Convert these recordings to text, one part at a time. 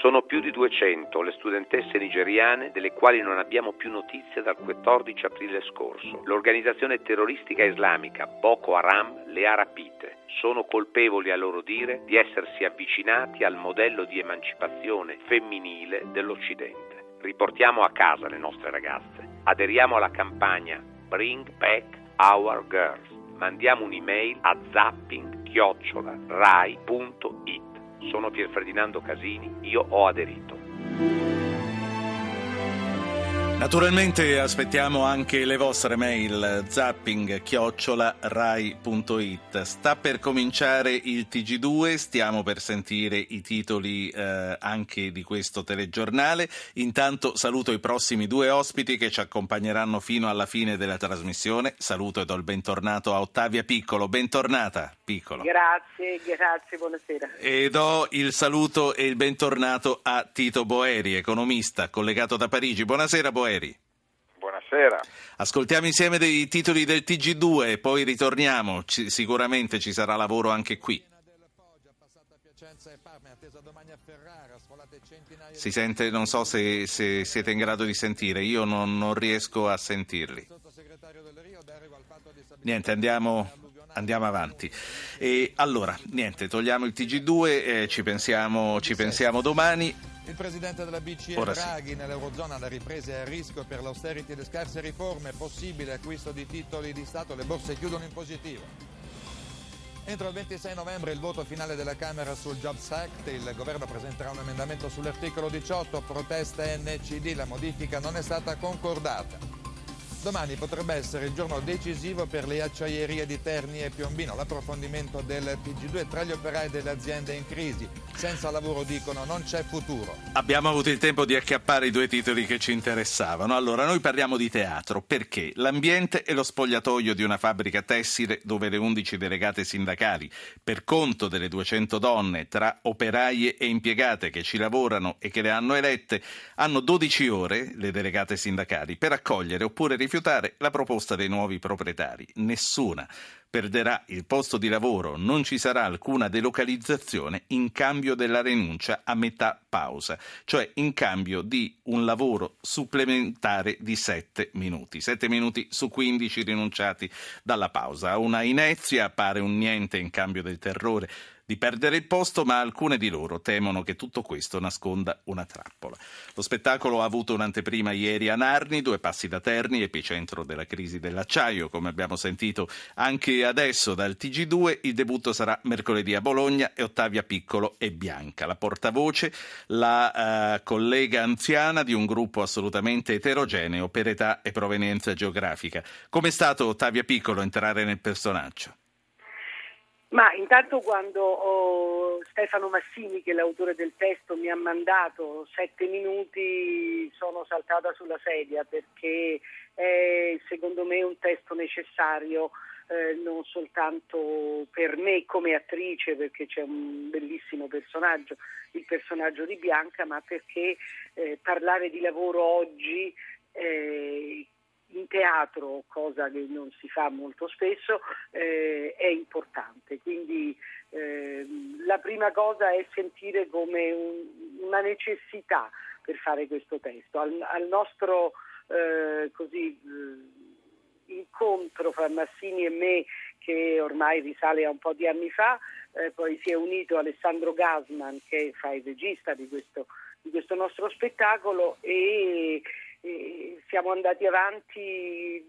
Sono più di 200 le studentesse nigeriane delle quali non abbiamo più notizie dal 14 aprile scorso. L'organizzazione terroristica islamica Boko Haram le ha rapite. Sono colpevoli a loro dire di essersi avvicinati al modello di emancipazione femminile dell'Occidente. Riportiamo a casa le nostre ragazze. Aderiamo alla campagna Bring Back Our Girls. Mandiamo un'email a zapping-rai.it sono Pier Ferdinando Casini, io ho aderito. Naturalmente aspettiamo anche le vostre mail zapping chiocciola rai.it. Sta per cominciare il TG2, stiamo per sentire i titoli eh, anche di questo telegiornale. Intanto saluto i prossimi due ospiti che ci accompagneranno fino alla fine della trasmissione. Saluto e do il bentornato a Ottavia Piccolo. Bentornata Piccolo. Grazie, grazie, buonasera. E do il saluto e il bentornato a Tito Boeri, economista collegato da Parigi. Buonasera Boeri. Buonasera. Ascoltiamo insieme dei titoli del TG2 e poi ritorniamo. Ci, sicuramente ci sarà lavoro anche qui. Si sente, non so se, se siete in grado di sentire, io non, non riesco a sentirli. Niente, andiamo, andiamo avanti. E allora, niente, togliamo il TG2, eh, ci, pensiamo, ci pensiamo domani. Il presidente della BCE Ora Draghi sì. nell'Eurozona la ripresa è a rischio per l'austerity e le scarse riforme, possibile acquisto di titoli di Stato, le borse chiudono in positivo. Entro il 26 novembre il voto finale della Camera sul Jobs Act, il governo presenterà un emendamento sull'articolo 18, protesta NCD, la modifica non è stata concordata. Domani potrebbe essere il giorno decisivo per le acciaierie di Terni e Piombino, l'approfondimento del TG2 tra gli operai delle aziende in crisi. Senza lavoro dicono non c'è futuro. Abbiamo avuto il tempo di acchiappare i due titoli che ci interessavano. Allora, noi parliamo di teatro perché l'ambiente è lo spogliatoio di una fabbrica tessile dove le 11 delegate sindacali, per conto delle 200 donne tra operaie e impiegate che ci lavorano e che le hanno elette, hanno 12 ore, le delegate sindacali, per accogliere oppure rifiutare la proposta dei nuovi proprietari. Nessuna perderà il posto di lavoro, non ci sarà alcuna delocalizzazione in cambio della rinuncia a metà pausa, cioè in cambio di un lavoro supplementare di 7 minuti, 7 minuti su 15 rinunciati dalla pausa. Una inezia appare un niente in cambio del terrore di perdere il posto, ma alcune di loro temono che tutto questo nasconda una trappola. Lo spettacolo ha avuto un'anteprima ieri a Narni, due passi da Terni, epicentro della crisi dell'acciaio, come abbiamo sentito anche adesso dal TG2. Il debutto sarà mercoledì a Bologna e Ottavia Piccolo e Bianca. La portavoce, la uh, collega anziana di un gruppo assolutamente eterogeneo per età e provenienza geografica. Com'è stato Ottavia Piccolo entrare nel personaggio? Ma intanto quando oh, Stefano Massini, che è l'autore del testo, mi ha mandato sette minuti, sono saltata sulla sedia perché è secondo me un testo necessario eh, non soltanto per me come attrice, perché c'è un bellissimo personaggio, il personaggio di Bianca, ma perché eh, parlare di lavoro oggi eh, in teatro, cosa che non si fa molto spesso, eh, è importante. Prima cosa è sentire come un, una necessità per fare questo testo. Al, al nostro eh, così, eh, incontro fra Massini e me, che ormai risale a un po' di anni fa, eh, poi si è unito Alessandro Gasman, che fa il regista di questo, di questo nostro spettacolo e e siamo andati avanti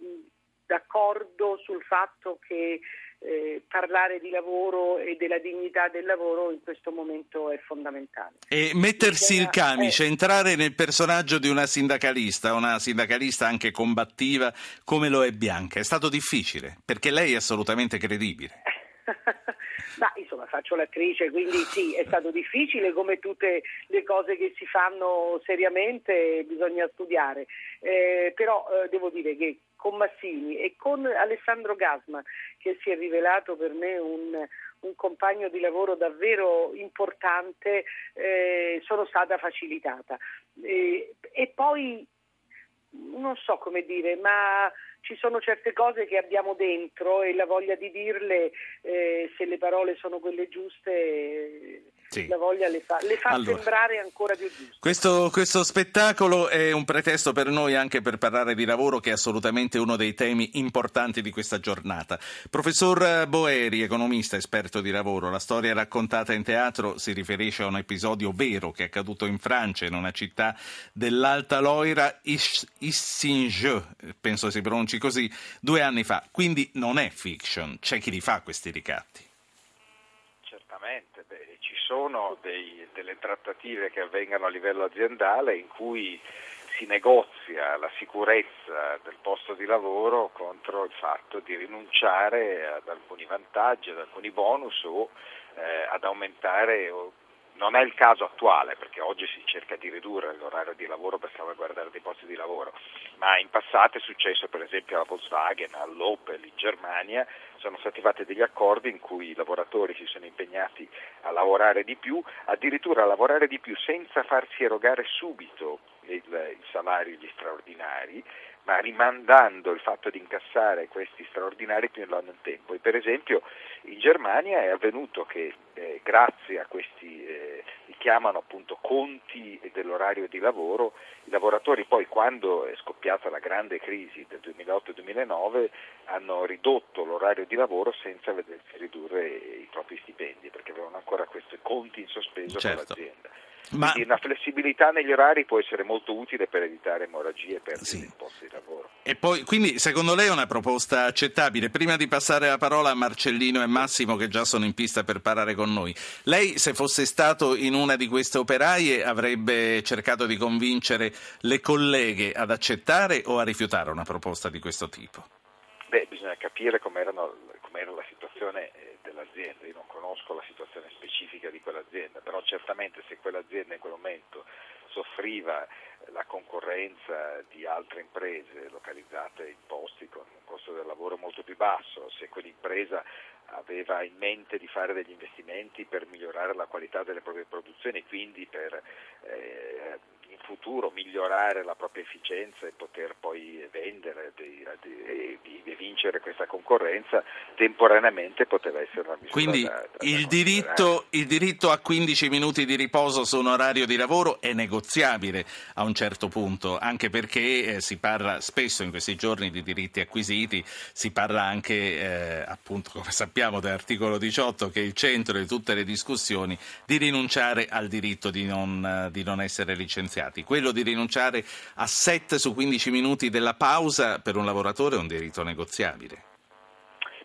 d'accordo sul fatto che eh, parlare di lavoro e della dignità del lavoro in questo momento è fondamentale. E mettersi il camice, eh, entrare nel personaggio di una sindacalista, una sindacalista anche combattiva come lo è Bianca, è stato difficile perché lei è assolutamente credibile. Ma insomma faccio l'attrice, quindi sì, è stato difficile come tutte le cose che si fanno seriamente, bisogna studiare. Eh, però eh, devo dire che con Massini e con Alessandro Gasma, che si è rivelato per me un, un compagno di lavoro davvero importante, eh, sono stata facilitata. Eh, e poi non so come dire, ma ci sono certe cose che abbiamo dentro e la voglia di dirle, eh, se le parole sono quelle giuste, sì. la voglia le fa, le fa allora, sembrare ancora più giuste. Questo, questo, spettacolo è un pretesto per noi anche per parlare di lavoro che è assolutamente uno dei temi importanti di questa giornata. Professor Boeri, economista, esperto di lavoro, la storia raccontata in teatro si riferisce a un episodio vero che è accaduto in Francia, in una città dell'Alta Loira, Issinge, penso si pronunci così, due anni fa. Quindi non è fiction, c'è chi li fa questi ricatti certamente, beh, ci sono dei, delle trattative che avvengono a livello aziendale in cui si negozia la sicurezza del posto di lavoro contro il fatto di rinunciare ad alcuni vantaggi, ad alcuni bonus o eh, ad aumentare non è il caso attuale perché oggi si cerca di ridurre l'orario di lavoro per salvaguardare dei posti di lavoro, ma in passato è successo per esempio alla Volkswagen, all'Opel in Germania, sono stati fatti degli accordi in cui i lavoratori si sono impegnati a lavorare di più, addirittura a lavorare di più senza farsi erogare subito il, il salario gli straordinari ma rimandando il fatto di incassare questi straordinari più in là nel tempo. E per esempio in Germania è avvenuto che eh, grazie a questi, eh, li chiamano appunto conti dell'orario di lavoro, i lavoratori poi quando è scoppiata la grande crisi del 2008-2009 hanno ridotto l'orario di lavoro senza vedersi ridurre i propri stipendi perché avevano ancora questi conti in sospeso certo. con l'azienda. Ma... Quindi una flessibilità negli orari può essere molto utile per evitare emorragie per perdite sì. posti di lavoro. E poi, quindi, secondo lei è una proposta accettabile? Prima di passare la parola a Marcellino e Massimo che già sono in pista per parlare con noi, lei se fosse stato in una di queste operaie avrebbe cercato di convincere le colleghe ad accettare o a rifiutare una proposta di questo tipo? Beh, bisogna capire com'era la situazione eh, dell'azienda, io non conosco la situazione specifica di quell'azienda, però certamente se quell'azienda in quel momento soffriva la concorrenza di altre imprese localizzate in posti con un costo del lavoro molto più basso, se quell'impresa aveva in mente di fare degli investimenti per migliorare la qualità delle proprie produzioni, quindi per eh, futuro migliorare la propria efficienza e poter poi vendere e vincere questa concorrenza, temporaneamente poteva essere una misura Quindi da, da il, diritto, il diritto a 15 minuti di riposo su un orario di lavoro è negoziabile a un certo punto, anche perché eh, si parla spesso in questi giorni di diritti acquisiti, si parla anche, eh, appunto, come sappiamo dall'articolo 18, che è il centro di tutte le discussioni, di rinunciare al diritto di non, di non essere licenziati licenziati. Quello di rinunciare a 7 su 15 minuti della pausa per un lavoratore è un diritto negoziabile.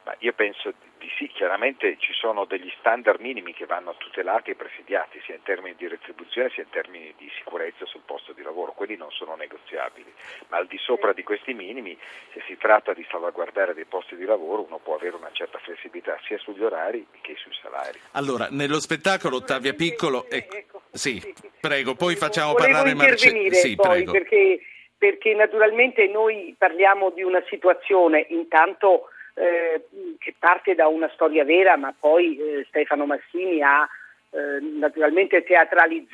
Ma io penso di sì, chiaramente ci sono degli standard minimi che vanno tutelati e presidiati sia in termini di retribuzione sia in termini di sicurezza sul posto di lavoro, quelli non sono negoziabili, ma al di sopra di questi minimi se si tratta di salvaguardare dei posti di lavoro uno può avere una certa flessibilità sia sugli orari che sui salari. Allora, nello spettacolo Ottavia Piccolo... Ecco, sì, prego, poi facciamo parlare Marcello. Sì, poi, perché, perché naturalmente noi parliamo di una situazione intanto eh, che parte da una storia vera, ma poi eh, Stefano Massini ha eh, naturalmente teatralizzato